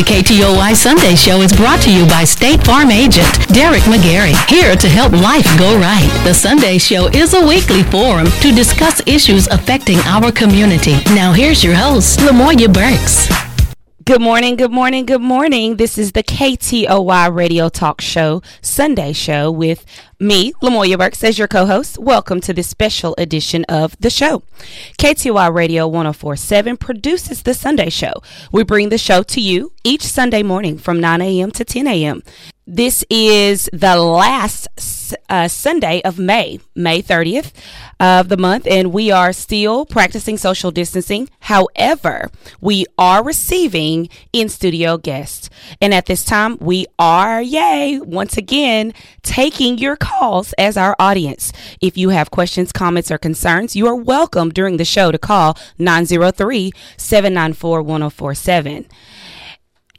The KTOY Sunday Show is brought to you by State Farm agent Derek McGarry, here to help life go right. The Sunday Show is a weekly forum to discuss issues affecting our community. Now here's your host, Lamoya Burks. Good morning, good morning, good morning. This is the KTOY Radio Talk Show, Sunday show with me, Lamoya Burks, as your co host. Welcome to this special edition of the show. KTOY Radio 1047 produces the Sunday show. We bring the show to you each Sunday morning from 9 a.m. to 10 a.m. This is the last uh, Sunday of May, May 30th of the month, and we are still practicing social distancing. However, we are receiving in studio guests. And at this time, we are, yay, once again, taking your calls as our audience. If you have questions, comments, or concerns, you are welcome during the show to call 903 794 1047.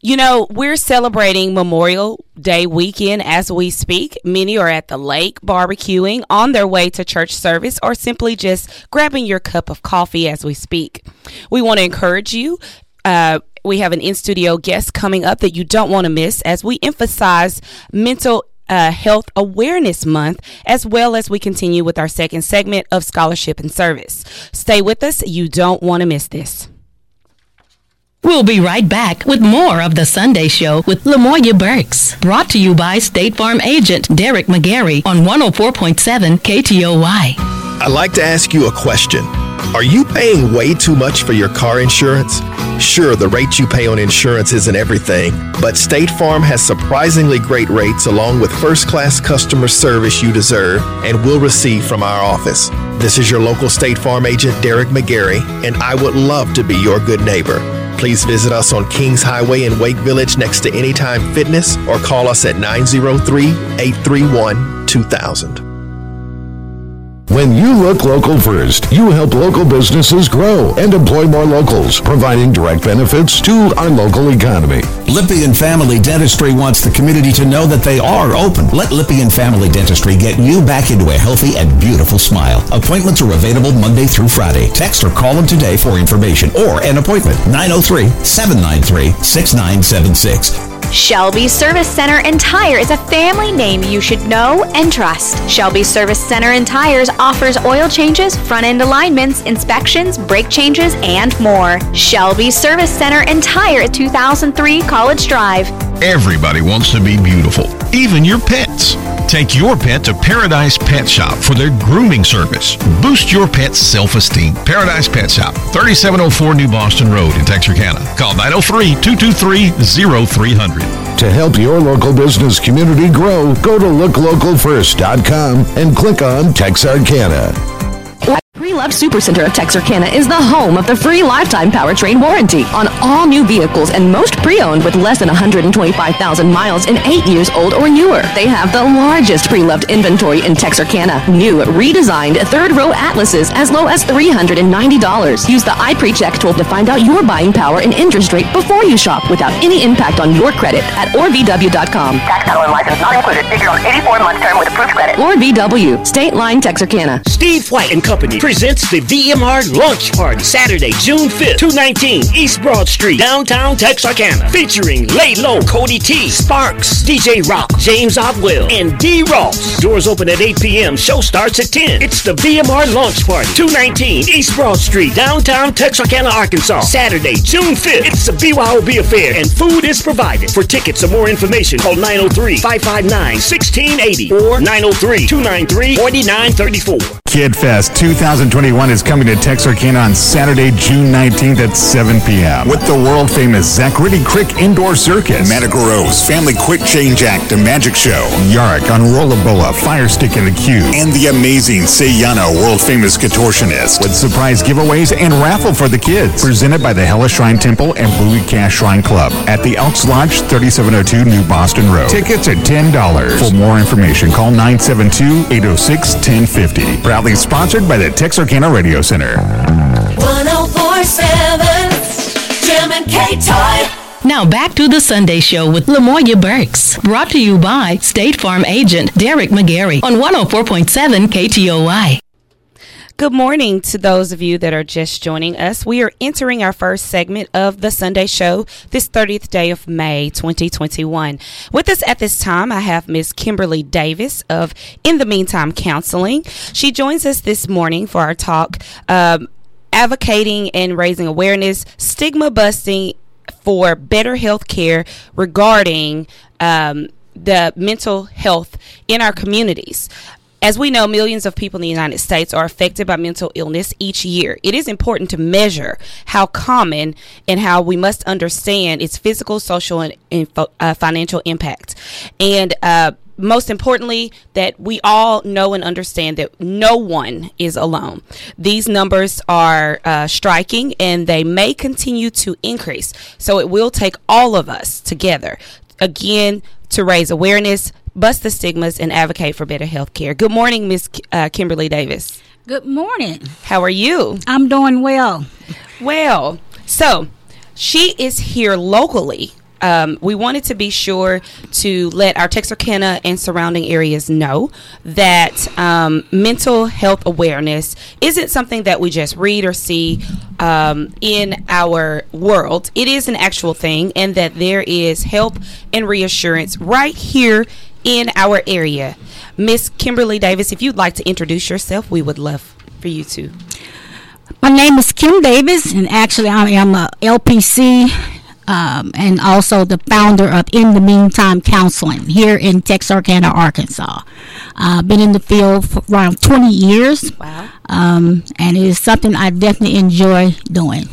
You know, we're celebrating Memorial Day weekend as we speak. Many are at the lake barbecuing, on their way to church service, or simply just grabbing your cup of coffee as we speak. We want to encourage you. Uh, we have an in studio guest coming up that you don't want to miss as we emphasize mental uh, Health Awareness Month, as well as we continue with our second segment of Scholarship and Service. Stay with us. You don't want to miss this. We'll be right back with more of the Sunday Show with Lamoya Burks. Brought to you by State Farm agent Derek McGarry on 104.7 KTOY. I'd like to ask you a question. Are you paying way too much for your car insurance? Sure, the rate you pay on insurance isn't everything, but State Farm has surprisingly great rates along with first class customer service you deserve and will receive from our office. This is your local State Farm agent, Derek McGarry, and I would love to be your good neighbor. Please visit us on Kings Highway in Wake Village next to Anytime Fitness or call us at 903 831 2000. When you look local first, you help local businesses grow and employ more locals, providing direct benefits to our local economy. Lippian Family Dentistry wants the community to know that they are open. Let Lippian Family Dentistry get you back into a healthy and beautiful smile. Appointments are available Monday through Friday. Text or call them today for information or an appointment. 903 793 6976. Shelby Service Center and Tire is a family name you should know and trust. Shelby Service Center and Tires offers oil changes, front end alignments, inspections, brake changes, and more. Shelby Service Center and Tire at 2003 College Drive. Everybody wants to be beautiful, even your pets. Take your pet to Paradise Pet Shop for their grooming service. Boost your pet's self-esteem. Paradise Pet Shop, 3704 New Boston Road in Texarkana. Call 903-223-0300. To help your local business community grow, go to looklocalfirst.com and click on Texarkana. Pre-Loved Supercenter of Texarkana is the home of the free lifetime powertrain warranty on all new vehicles and most pre-owned with less than 125,000 miles and 8 years old or newer. They have the largest pre-loved inventory in Texarkana. New, redesigned third row Atlases as low as $390. Use the iPreCheck tool to find out your buying power and interest rate before you shop without any impact on your credit at orvw.com. Tax title and license not included. Figured on 84 month term with approved credit. Orr VW, State Line, Texarkana. Steve White and Company presents the VMR Launch Party Saturday, June 5th, 219 East Broad Street, downtown Texarkana. Featuring Lay Low, Cody T, Sparks, DJ Rock, James Otwell, and D Ross. Doors open at 8 p.m. Show starts at 10. It's the VMR Launch Party, 219 East Broad Street, downtown Texarkana, Arkansas. Saturday, June 5th. It's the BYOB affair, and food is provided. For tickets or more information, call 903 559 1680 or 903 293 4934. Kid Fest 2021 is coming to Texarkana on Saturday, June 19th at 7 p.m. with the world famous Zachrity Crick Indoor Circus, Rose, Family Quick Change Act, a magic show, Yarick on Rollabola, Fire Stick in the Cube, and the amazing Sayano, world famous contortionist, with surprise giveaways and raffle for the kids. Presented by the Hella Shrine Temple and Bowie Cass Shrine Club at the Elks Lodge, 3702 New Boston Road. Tickets are $10. For more information, call 972-806-1050. Proudly sponsored by the Texarkana Radio Center. 1047 Jim and K Toy. Now back to the Sunday Show with Lamoya Burks. Brought to you by State Farm agent Derek McGarry on 104.7 KTOY. Good morning to those of you that are just joining us. We are entering our first segment of the Sunday show this 30th day of May 2021. With us at this time, I have Miss Kimberly Davis of In the Meantime Counseling. She joins us this morning for our talk um, advocating and raising awareness, stigma busting for better health care regarding um, the mental health in our communities. As we know, millions of people in the United States are affected by mental illness each year. It is important to measure how common and how we must understand its physical, social, and, uh, financial impact. And uh, most importantly, that we all know and understand that no one is alone. These numbers are uh, striking and they may continue to increase. So it will take all of us together, again, to raise awareness, bust the stigmas, and advocate for better health care. Good morning, Miss uh, Kimberly Davis. Good morning. How are you? I'm doing well. Well, so she is here locally. Um, we wanted to be sure to let our Texarkana and surrounding areas know that um, mental health awareness isn't something that we just read or see um, in our world. It is an actual thing, and that there is help and reassurance right here in our area. Miss Kimberly Davis, if you'd like to introduce yourself, we would love for you to. My name is Kim Davis, and actually, I am a LPC um, and also the founder of In the Meantime Counseling here in Texarkana, Arkansas. I've uh, been in the field for around 20 years. Wow. Um, and it is something I definitely enjoy doing.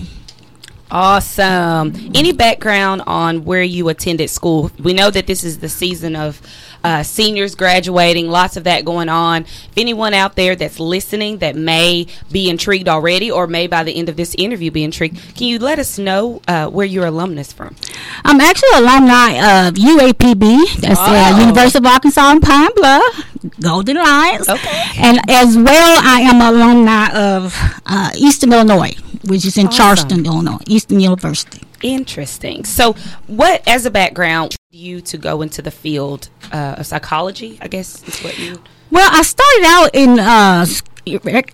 Awesome. Any background on where you attended school? We know that this is the season of uh, seniors graduating, lots of that going on. If anyone out there that's listening that may be intrigued already or may by the end of this interview be intrigued, can you let us know uh, where your alumnus from? I'm actually alumni of UAPB, that's uh, oh. University of Arkansas in Pine Bluff, Golden Lions. Okay. And as well, I am alumni of uh, Eastern Illinois, which is in awesome. Charleston, Illinois, Eastern University. Interesting. So, what, as a background, you to go into the field uh, of psychology? I guess is what you. Well, I started out in uh,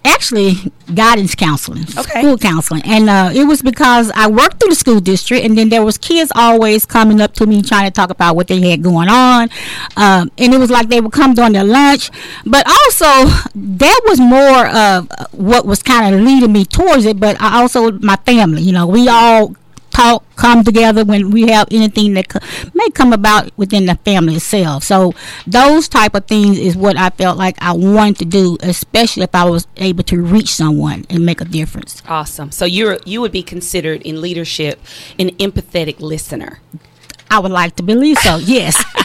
actually guidance counseling, okay. school counseling, and uh, it was because I worked through the school district, and then there was kids always coming up to me trying to talk about what they had going on, um, and it was like they would come during their lunch, but also that was more of what was kind of leading me towards it. But I also my family, you know, we all talk, come together when we have anything that may come about within the family itself. So those type of things is what I felt like I wanted to do, especially if I was able to reach someone and make a difference. Awesome. So you're you would be considered in leadership an empathetic listener. I would like to believe so. Yes.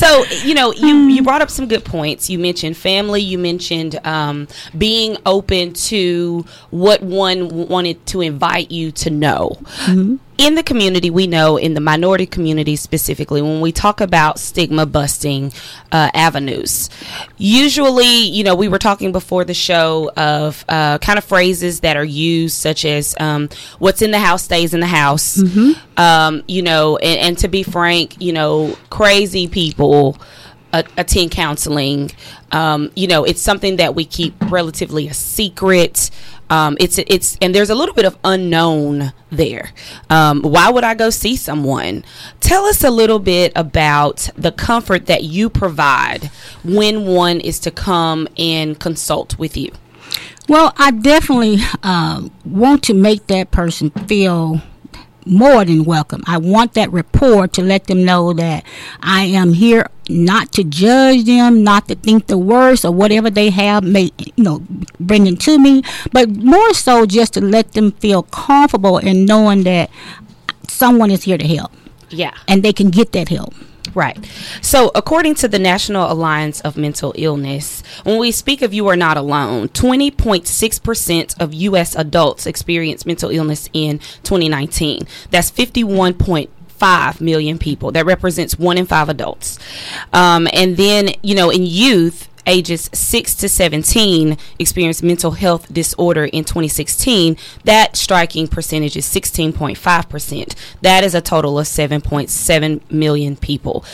so you know you you brought up some good points. You mentioned family. You mentioned um, being open to what one wanted to invite you to know. Mm-hmm in the community, we know in the minority community specifically, when we talk about stigma busting uh, avenues, usually, you know, we were talking before the show of uh, kind of phrases that are used, such as um, "what's in the house stays in the house." Mm-hmm. Um, you know, and, and to be frank, you know, crazy people attend counseling. Um, you know, it's something that we keep relatively a secret. Um, it's it's and there's a little bit of unknown there. Um, why would I go see someone? Tell us a little bit about the comfort that you provide when one is to come and consult with you. Well, I definitely um, want to make that person feel more than welcome. I want that rapport to let them know that I am here not to judge them, not to think the worst or whatever they have may you know bringing to me, but more so just to let them feel comfortable in knowing that someone is here to help. Yeah. And they can get that help. Right. So, according to the National Alliance of Mental Illness, when we speak of you are not alone, 20.6% of U.S. adults experienced mental illness in 2019. That's 51.5 million people. That represents one in five adults. Um, and then, you know, in youth, ages 6 to 17 experienced mental health disorder in 2016, that striking percentage is 16.5%. That is a total of 7.7 million people.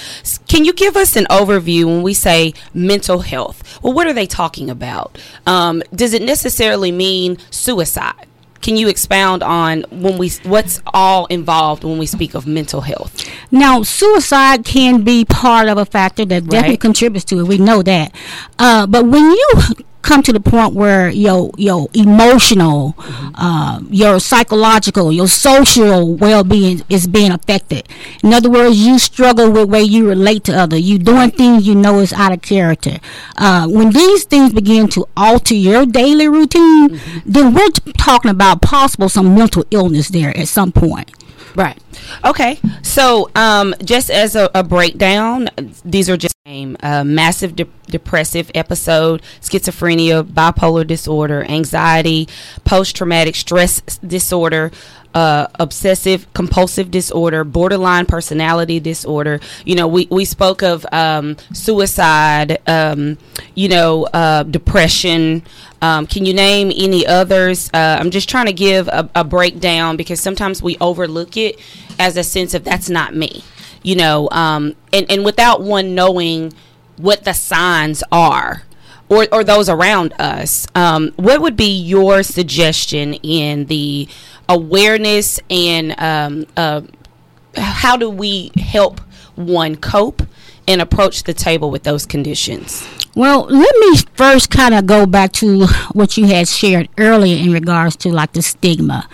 Can you give us an overview when we say mental health? Well, what are they talking about? Um, does it necessarily mean suicide? Can you expound on when we what's all involved when we speak of mental health? Now, suicide can be part of a factor that definitely contributes to it. We know that. Uh, but when you come to the point where your your emotional, uh, your psychological, your social well being is being affected. In other words, you struggle with way you relate to other. You doing things you know is out of character. Uh, when these things begin to alter your daily routine, then we're talking about possible some mental illness there at some point. Right. Okay. So, um, just as a, a breakdown, these are just uh, massive de- depressive episode, schizophrenia, bipolar disorder, anxiety, post traumatic stress disorder. Uh, obsessive compulsive disorder, borderline personality disorder. You know, we, we spoke of um, suicide, um, you know, uh, depression. Um, can you name any others? Uh, I'm just trying to give a, a breakdown because sometimes we overlook it as a sense of that's not me, you know, um, and, and without one knowing what the signs are or, or those around us, um, what would be your suggestion in the awareness and um, uh, how do we help one cope and approach the table with those conditions? Well, let me first kind of go back to what you had shared earlier in regards to like the stigma.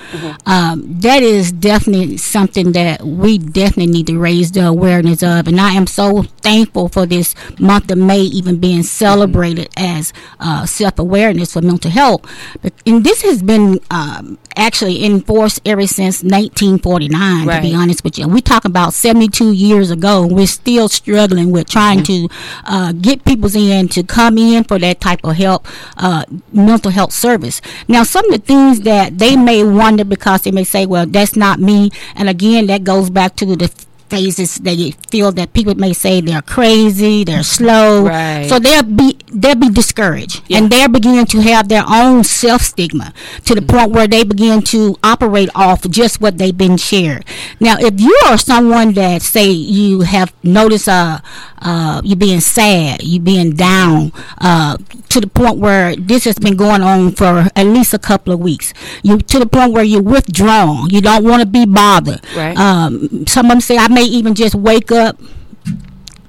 Um, that is definitely something that we definitely need to raise the awareness of, and I am so thankful for this month of May even being celebrated as uh, self awareness for mental health. But, and this has been um, actually enforced ever since 1949. To be honest with you, we talk about 72 years ago. We're still struggling with trying to uh, get people's in to come in for that type of help, uh, mental health service. Now, some of the things that they may wonder because they may say, "Well, that's not me," and again, that goes back to the phases they feel that people may say they're crazy, they're slow, Right. so they'll be they'll be discouraged, and they're beginning to have their own self stigma to the point where they begin to operate off just what they've been shared. Now, if you are someone that say you have noticed uh, uh you being sad, you being down, uh, to the point where this has been going on for at least a couple of weeks, you to the point where you're withdrawn, you don't want to be bothered. Right. Um, some of them say I may even just wake up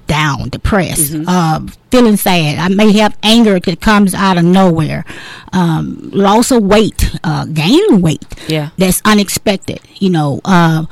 down, depressed, uh, feeling sad. I may have anger that comes out of nowhere. Um, loss of weight, uh, gaining weight. Yeah. That's unexpected. You know, uh,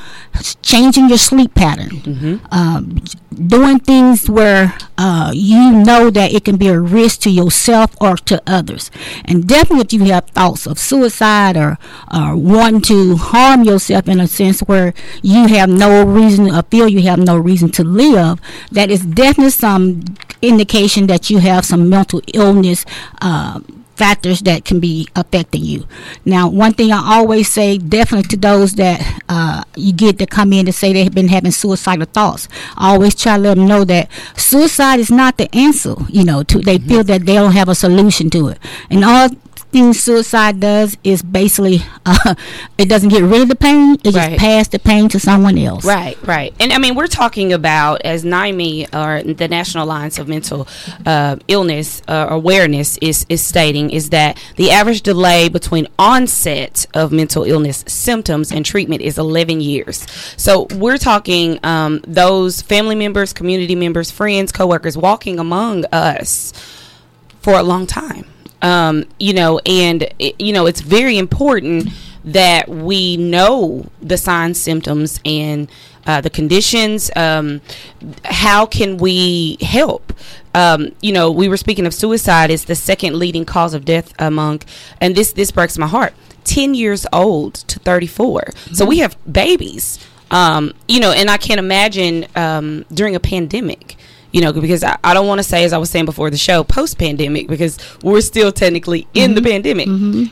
changing your sleep pattern. Um, doing things where uh, you know that it can be a risk to yourself or to others. And definitely, if you have thoughts of suicide or, or wanting to harm yourself in a sense where you have no reason or feel you have no reason to live, that is definitely some indication that you have some mental illness. Uh, factors that can be affecting you. Now, one thing I always say, definitely to those that uh, you get to come in to say they've been having suicidal thoughts, I always try to let them know that suicide is not the answer. You know, to they feel that they don't have a solution to it, and all thing suicide does is basically uh, it doesn't get rid of the pain; it Right. just pass the pain to someone else. Right, right. And I mean, we're talking about, as NAMI, or the National Alliance of Mental uh, Illness uh, Awareness, is, is stating, is that the average delay between onset of mental illness symptoms and treatment is 11 years. So we're talking um, those family members, community members, friends, coworkers walking among us for a long time. Um, you know, and it, you know, it's very important that we know the signs, symptoms, and uh, the conditions. Um, how can we help? Um, you know, we were speaking of suicide is the second leading cause of death among, and this this breaks my heart. Ten years old to thirty So we have babies. Um, you know, and I can't imagine um, during a pandemic you know, because I, I don't want to say, as I was saying before the show, post pandemic, because we're still technically in the pandemic.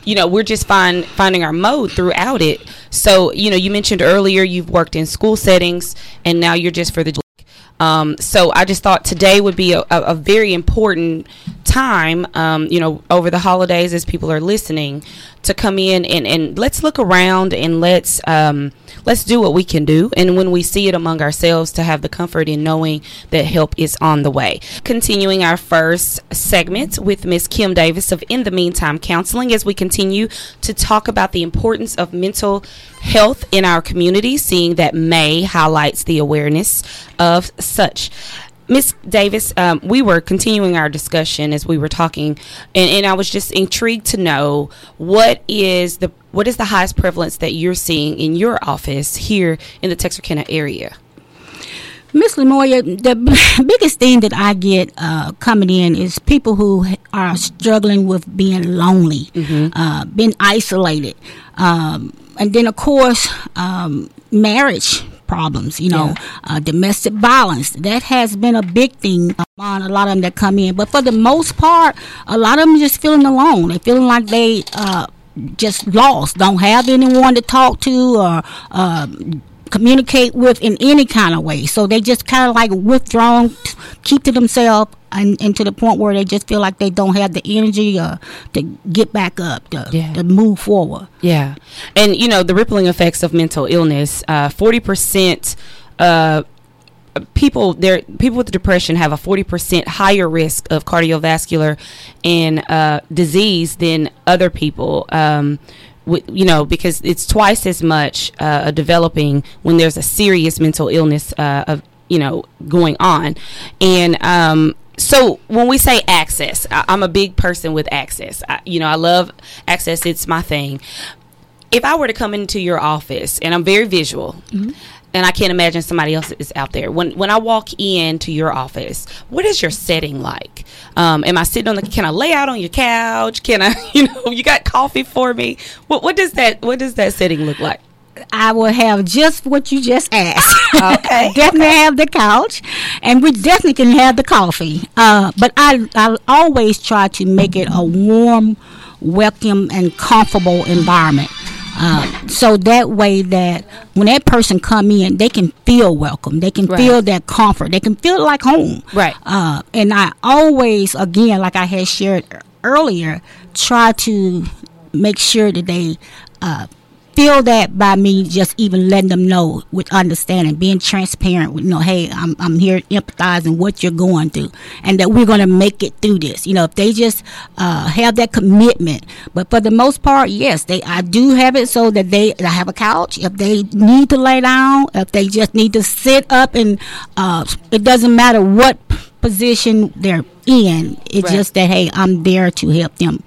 You know, we're just find, finding our mode throughout it. So, you know, you mentioned earlier you've worked in school settings and now you're just for the Um, so I just thought today would be a, a, a very important time, um, you know, over the holidays as people are listening to come in and, and let's look around and let's um, let's do what we can do. And when we see it among ourselves, to have the comfort in knowing that help is on the way. Continuing our first segment with Miss Kim Davis of In the Meantime Counseling as we continue to talk about the importance of mental health in our community, seeing that May highlights the awareness of such. Miss Davis, um, we were continuing our discussion as we were talking, and, and I was just intrigued to know what is the what is the highest prevalence that you're seeing in your office here in the Texarkana area. Miss Lamoya, the b- biggest thing that I get uh, coming in is people who are struggling with being lonely, uh, being isolated, um, and then of course um, marriage problems. You know, uh, domestic violence that has been a big thing on a lot of them that come in. But for the most part, a lot of them just feeling alone. They feeling like they. Uh, just lost, don't have anyone to talk to or uh, communicate with in any kind of way. So they just kind of like withdrawn, keep to themselves, and, and to the point where they just feel like they don't have the energy uh, to get back up, to, to move forward. Yeah, and you know the rippling effects of mental illness. uh, Forty percent. Uh, people there people with depression have a 40% higher risk of cardiovascular and uh, disease than other people um, you know because it's twice as much uh, developing when there's a serious mental illness uh, of you know going on. And um, so when we say access I, i'm a big person with access. I, you know i love access. It's my thing. If I were to come into your office, and I'm very visual, and I can't imagine somebody else is out there. When when I walk into your office, what is your setting like? Um, am I sitting on the? Can I lay out on your couch? Can I? You know, you got coffee for me. What what does that what does that setting look like? I will have just what you just asked. Okay. definitely have the couch, and we definitely can have the coffee. Uh, but I, I always try to make it a warm, welcome, and comfortable environment. Uh, so that way that when that person come in, they can feel welcome. They can Right. feel that comfort. They can feel like home. Right. Uh, and I always, again, like I had shared earlier, try to make sure that they uh, feel that by me just even letting them know with understanding, being transparent with, you know, hey, I'm, I'm here empathizing what you're going through and that we're going to make it through this. You know, if they just uh, have that commitment. But for the most part, yes, they I do have it so that they I have a couch. If they need to lay down, if they just need to sit up and uh, it doesn't matter what position they're in. It's Right. just that, hey, I'm there to help them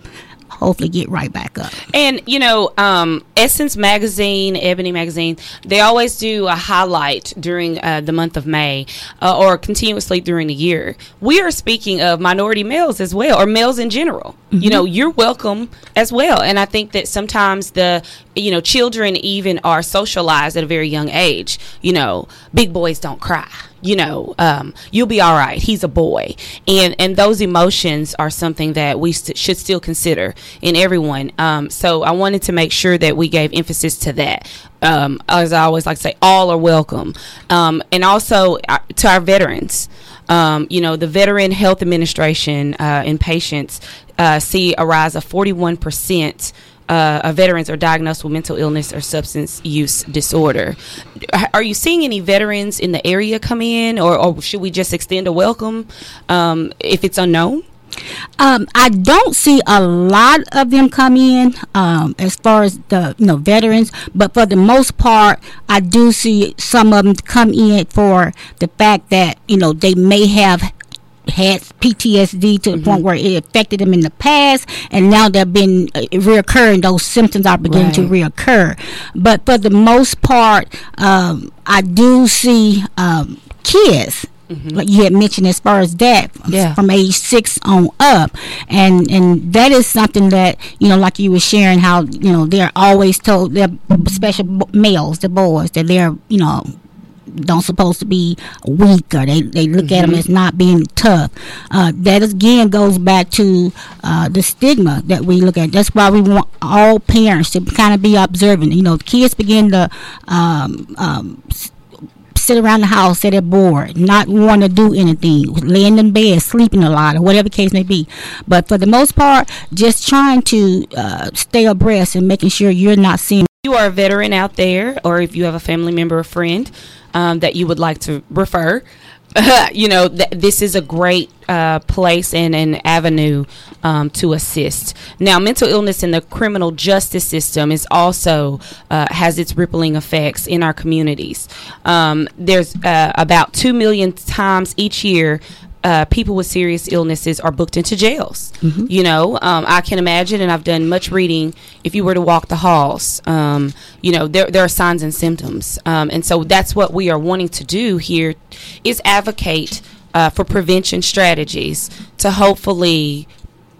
hopefully get right back up. And you know, um, Essence Magazine, Ebony Magazine, they always do a highlight during uh, the month of May uh, or continuously during the year. We are speaking of minority males as well, or males in general. You know, you're welcome as well. And I think that sometimes the you know children even are socialized at a very young age. You know, big boys don't cry you know, um, you'll be all right. He's a boy, and and those emotions are something that we st- should still consider in everyone. Um, so I wanted to make sure that we gave emphasis to that. Um, as I always like to say, all are welcome, um, and also uh, to our veterans. Um, you know, the Veteran Health Administration uh, and patients uh, see a rise of forty one percent uh, veterans are diagnosed with mental illness or substance use disorder. Are you seeing any veterans in the area come in, or, or should we just extend a welcome um, if it's unknown? Um, I don't see a lot of them come in um, as far as the you know veterans, but for the most part, I do see some of them come in for the fact that you know they may have had PTSD to the point where it affected them in the past, and now they've been uh, reoccurring. Those symptoms are beginning to reoccur. But for the most part, um, I do see um, kids. Like you had mentioned, as far as that, Yeah. from age six on up, and and that is something that you know, like you were sharing, how you know they're always told they're special b- males, the boys, that they're you know don't supposed to be weak or they, they look at them as not being tough. Uh, that again goes back to uh, the stigma that we look at. That's why we want all parents to kind of be observant. You know, kids begin to um, um, sit around the house, say they're bored, not want to do anything, laying in bed, sleeping a lot, or whatever case may be. But for the most part, just trying to uh, stay abreast and making sure you're not seeing. you are a veteran out there, or if you have a family member or friend um, that you would like to refer, you know, th- this is a great uh, place and an avenue um, to assist. Now, mental illness in the criminal justice system is also uh, has its rippling effects in our communities. Um, there's uh, about two million times each year uh, people with serious illnesses are booked into jails. You know, um, I can imagine, and I've done much reading. If you were to walk the halls, um, you know, there there are signs and symptoms, um, and so that's what we are wanting to do here, is advocate uh, for prevention strategies to hopefully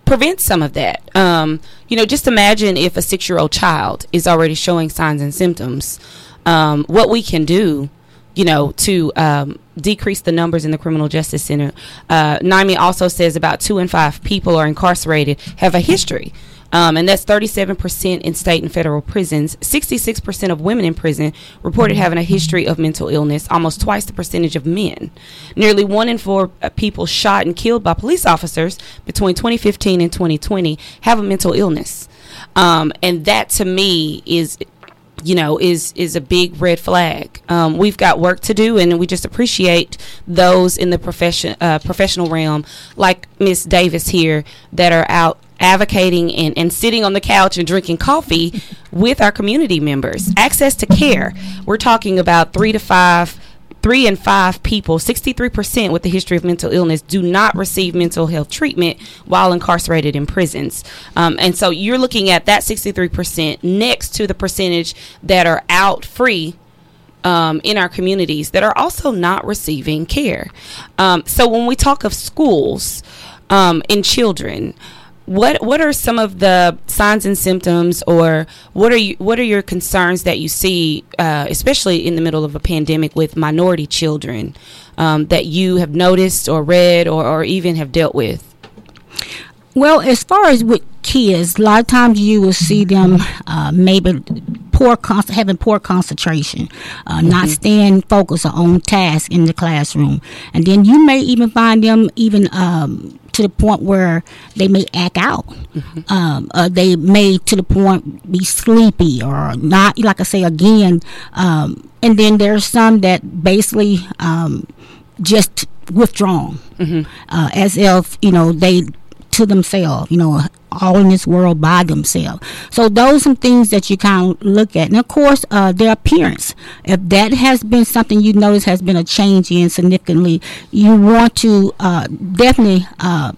prevent some of that. Um, you know, just imagine if a six year old child is already showing signs and symptoms, um, what we can do, you know, to um, decrease the numbers in the criminal justice center. Uh, also says about two in five people are incarcerated have a history. Um, and that's 37% in state and federal prisons. 66% of women in prison reported having a history of mental illness, almost twice the percentage of men. Nearly one in four uh, people shot and killed by police officers between 2015 and 2020 have a mental illness. Um, and that to me is you know is is a big red flag. Um, we've got work to do, and we just appreciate those in the profession uh, professional realm, like Miss Davis here, that are out advocating and, and sitting on the couch and drinking coffee with our community members. Access to care. We're talking about three to five. Three in five people, 63% with a history of mental illness, do not receive mental health treatment while incarcerated in prisons. Um, and so you're looking at that 63% next to the percentage that are out free um, in our communities that are also not receiving care. Um, so when we talk of schools um, in children, what what are some of the signs and symptoms, or what are you what are your concerns that you see, uh, especially in the middle of a pandemic with minority children, um, that you have noticed or read or, or even have dealt with? Well, as far as with kids, a lot of times you will see them uh, maybe poor con- having poor concentration, uh, not staying focused on task in the classroom, and then you may even find them even um, to the point where they may act out. Um, uh, they may to the point be sleepy or not. Like I say again, um, and then there's some that basically um, just withdrawn, uh, as if you know they to themselves, you know, all in this world by themselves. So those are some things that you kind of look at. And of course, uh, their appearance. If that has been something you notice has been a change in significantly, you want to uh, definitely uh,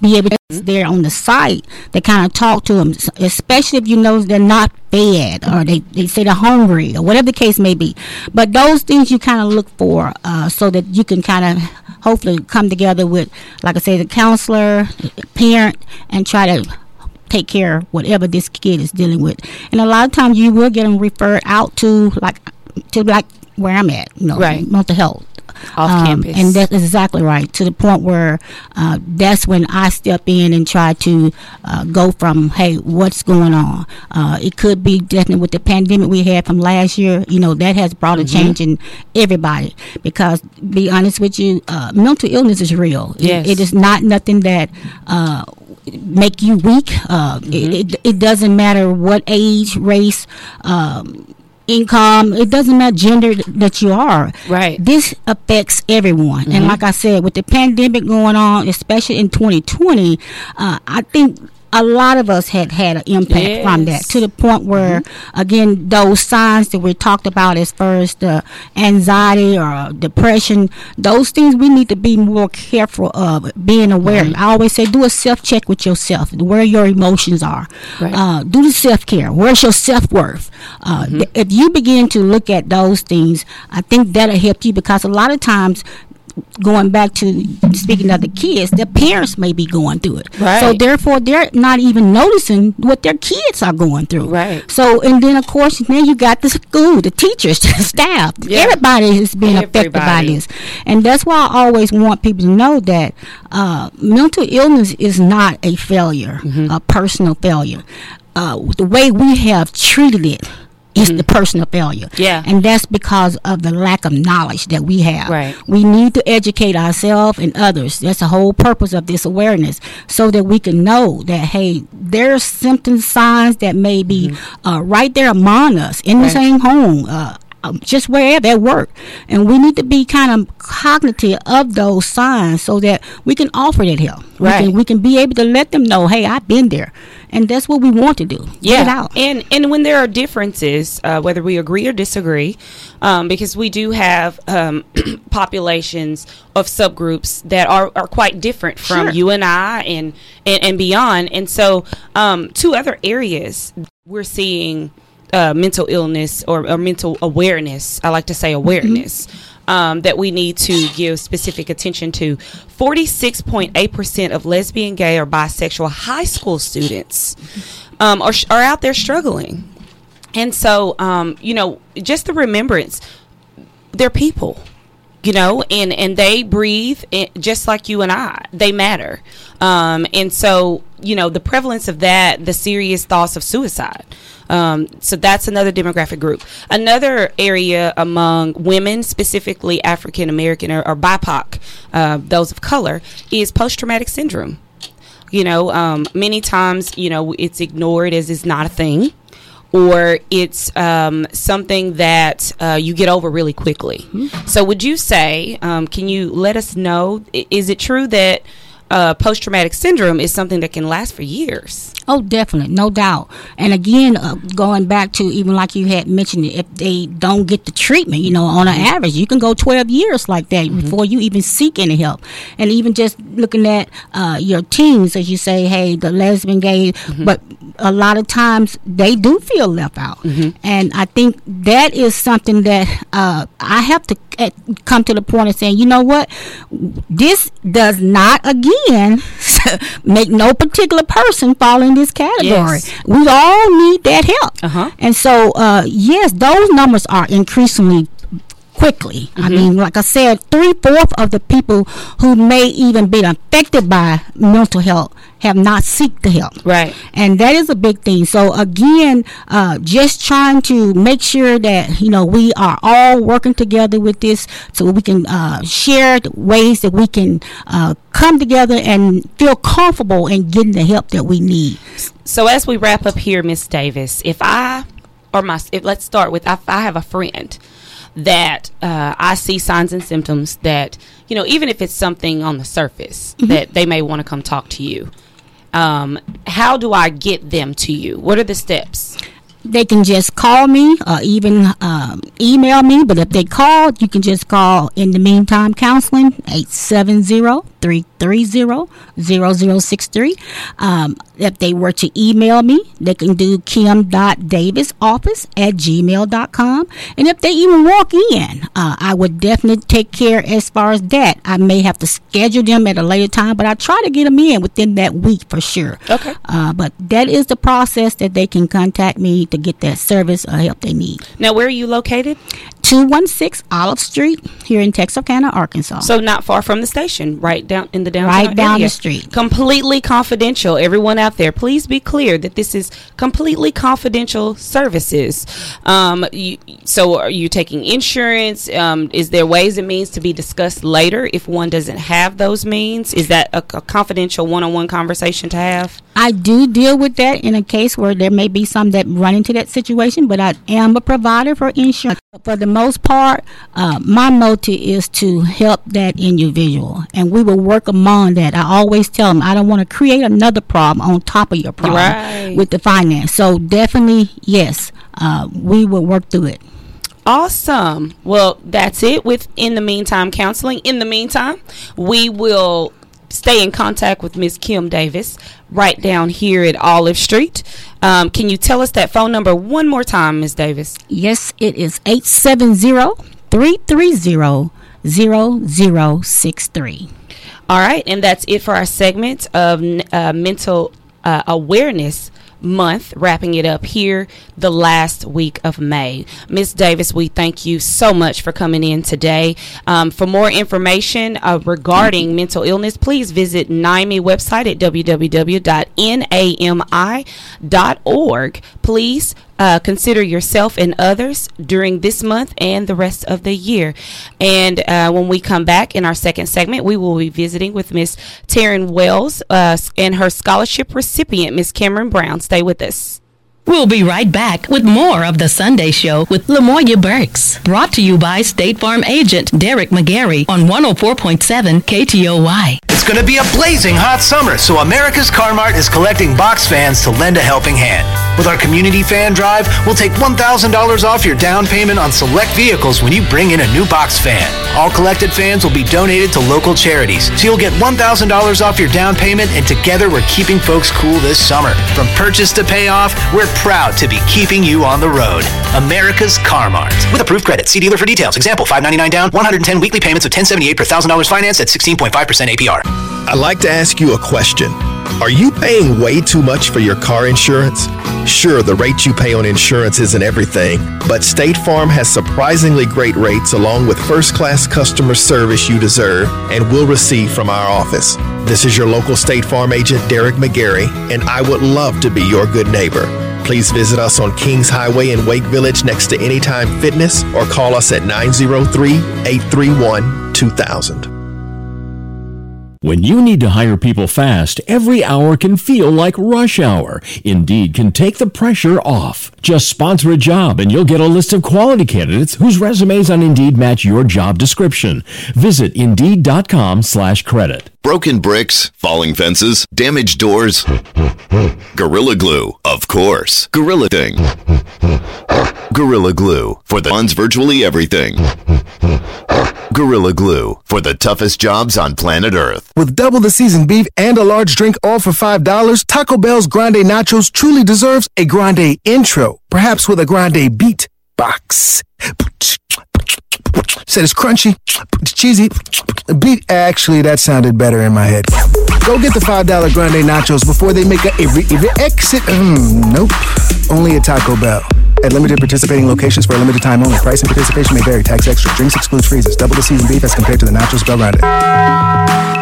be able to there on the site to kind of talk to them, especially if you know they're not fed or they, they say they're hungry or whatever the case may be. But those things you kind of look for uh, so that you can kind of hopefully come together with, like I say, the counselor, parent, and try to take care of whatever this kid is dealing with. And a lot of times you will get them referred out to like to like where I'm at, you know, Right. mental health. Off Um, campus. and that's exactly right. To the point where uh, that's when I step in and try to uh, go from, hey, what's going on? Uh, it could be definitely with the pandemic we had from last year. You know that has brought a Mhm. change in everybody. Because be honest with you, uh, mental illness is real. It- Yes. it is not nothing that. Uh, make you weak uh, it, it, it doesn't matter what age race um, income it doesn't matter gender that you are. Right. This affects everyone. And Mhm. like i said with the pandemic going on especially in 2020 uh, i think a lot of us had had an impact from that to the point where again those signs that we talked about as far as the anxiety or depression those things we need to be more careful of being aware. Mhm. i always say do a self-check with yourself where your emotions are. Right. uh, do the self-care. Where's your self-worth? Uh, th- if you begin to look at those things i think that'll help you because a lot of times going back to speaking of the kids, their parents may be going through it. Right. So therefore, they're not even noticing what their kids are going through. Right. So and then of course, then you got the school, the teachers, the staff. Yeah. Everybody is being affected by this, and that's why I always want people to know that uh, mental illness is not a failure, Mm-hmm. a personal failure. Uh, the way we have treated it It's the personal failure. Yeah. And that's because of the lack of knowledge that we have. Right. We need to educate ourselves and others. That's the whole purpose of this awareness so that we can know that, hey, there's symptoms, signs that may be uh, right there among us in the same home. Uh, um, just wherever at work, and we need to be kind of cognitive of those signs so that we can offer that help. Right. We can, we can be able to let them know, hey, I've been there, and that's what we want to do. Out. And and when there are differences, uh, whether we agree or disagree, um, because we do have um, populations of subgroups that are, are quite different from Sure. you and I and, and and beyond. And so, um, two other areas we're seeing uh, mental illness or, or mental awareness. I like to say awareness. Um, that we need to give specific attention to. 46.8% of lesbian, gay, or bisexual high school students um, are, are out there struggling. And so, um, you know, just the remembrance, they're people, you know, and, and they breathe just like you and I. They matter. Um, and so, you know, the prevalence of that, the serious thoughts of suicide. Um, so that's another demographic group. Another area among women, specifically African American or, or BIPOC, uh, those of color, is post traumatic syndrome. You know, um, many times, you know, it's ignored as it's not a thing, or it's um, something that uh, you get over really quickly. So, would you say, um, can you let us know, is it true that uh, post traumatic syndrome is something that can last for years? Oh, definitely, no doubt. And again, uh, going back to even like you had mentioned, if they don't get the treatment, you know, on an average, you can go 12 years like that before you even seek any help. And even just looking at uh, your teens, as you say, hey, the lesbian, gay, but a lot of times they do feel left out. And I think that is something that uh, I have to come to the point of saying, you know what, this does not again make no particular person fall in this category. Yes. We all need that help. Uh-huh. And so, uh, yes, those numbers are increasingly quickly. I Mm-hmm. mean, like I said, three fourths of the people who may even be affected by mental health have not seek the help. Right. And that is a big thing. So again, uh, just trying to make sure that you know we are all working together with this, so we can uh, share the ways that we can uh, come together and feel comfortable in getting the help that we need. So as we wrap up here, Miss Davis, if I or my, if, let's start with I have a friend that uh, I see signs and symptoms that you know, even if it's something on the surface that they may want to come talk to you. Um, how do I get them to you? What are the steps? They can just call me or even um, email me. But if they call, you can just call in the meantime counseling 870-330-0063. Um, if they were to email me, they can do kim.davisoffice at gmail.com. And if they even walk in, uh, I would definitely take care as far as that. I may have to schedule them at a later time, but I try to get them in within that week for sure. Okay. Uh, but that is the process that they can contact me to get that service or help they need. Now, where are you located? 216 Olive Street here in Texarkana, Arkansas. So not far from the station, right down in the downtown Right down area. the street. Completely confidential. Everyone out there, please be clear that this is completely confidential services. Um, you, so are you taking insurance? Um, is there ways and means to be discussed later if one doesn't have those means? Is that a, a confidential one-on-one conversation to have? I do deal with that in a case where there may be some that run into that situation, but I am a provider for insurance. For the most part, uh, my motive is to help that individual, and we will work among that. I always tell them I don't want to create another problem on top of your problem Right. with the finance. So definitely, yes, uh, we will work through it. Awesome. Well, that's it with In the Meantime Counseling. In the meantime, we will stay in contact with Miss Kim Davis right down here at Olive Street. Um, can you tell us that phone number one more time, Miss Davis? Yes, it is 870-330-0063. All right, and that's it for our segment of uh, mental uh, awareness month, wrapping it up here the last week of May. Miss Davis, we thank you so much for coming in today. Um, for more information uh, regarding mental illness, please visit NAMI website at www.nami.org. Please uh, consider yourself and others during this month and the rest of the year. And uh, when we come back in our second segment, we will be visiting with Miss Taryn Wells uh, and her scholarship recipient, Miss Cameron Brown. Stay with us. We'll be right back with more of the Sunday Show with Lamoya Burks. Brought to you by State Farm agent Derek McGarry on 104.7 KTOY. It's going to be a blazing hot summer, so America's Car Mart is collecting box fans to lend a helping hand. With our community fan drive, we'll take $1,000 off your down payment on select vehicles when you bring in a new box fan. All collected fans will be donated to local charities, so you'll get $1,000 off your down payment, and together we're keeping folks cool this summer. From purchase to payoff, we're proud to be keeping you on the road. America's Car Mart. With approved credit. See dealer for details. Example, 599 down, 110 weekly payments of 1078 per $1,000 financed at 16.5% APR. I'd like to ask you a question. Are you paying way too much for your car insurance? Sure, the rate you pay on insurance isn't everything, but State Farm has surprisingly great rates along with first class customer service you deserve and will receive from our office. This is your local State Farm agent, Derek McGarry, and I would love to be your good neighbor. Please visit us on Kings Highway in Wake Village next to Anytime Fitness or call us at 903 831 2000. When you need to hire people fast, every hour can feel like rush hour. Indeed can take the pressure off. Just sponsor a job and you'll get a list of quality candidates whose resumes on Indeed match your job description. Visit Indeed.com slash credit. Broken bricks, falling fences, damaged doors. Gorilla Glue, of course. Gorilla Thing. Gorilla Glue, for the funds virtually everything. Gorilla Glue, for the toughest jobs on planet Earth. With double the seasoned beef and a large drink all for $5, Taco Bell's Grande Nachos truly deserves a Grande intro, perhaps with a Grande beat box. Said it's crunchy, cheesy, beat. Actually, that sounded better in my head. Go get the $5 Grande Nachos before they make a every, every exit. Mm, nope. Only at Taco Bell. At limited participating locations for a limited time only. Price and participation may vary. Tax extra. Drinks excludes freezes. Double the seasoned beef as compared to the Nachos Bell Grande.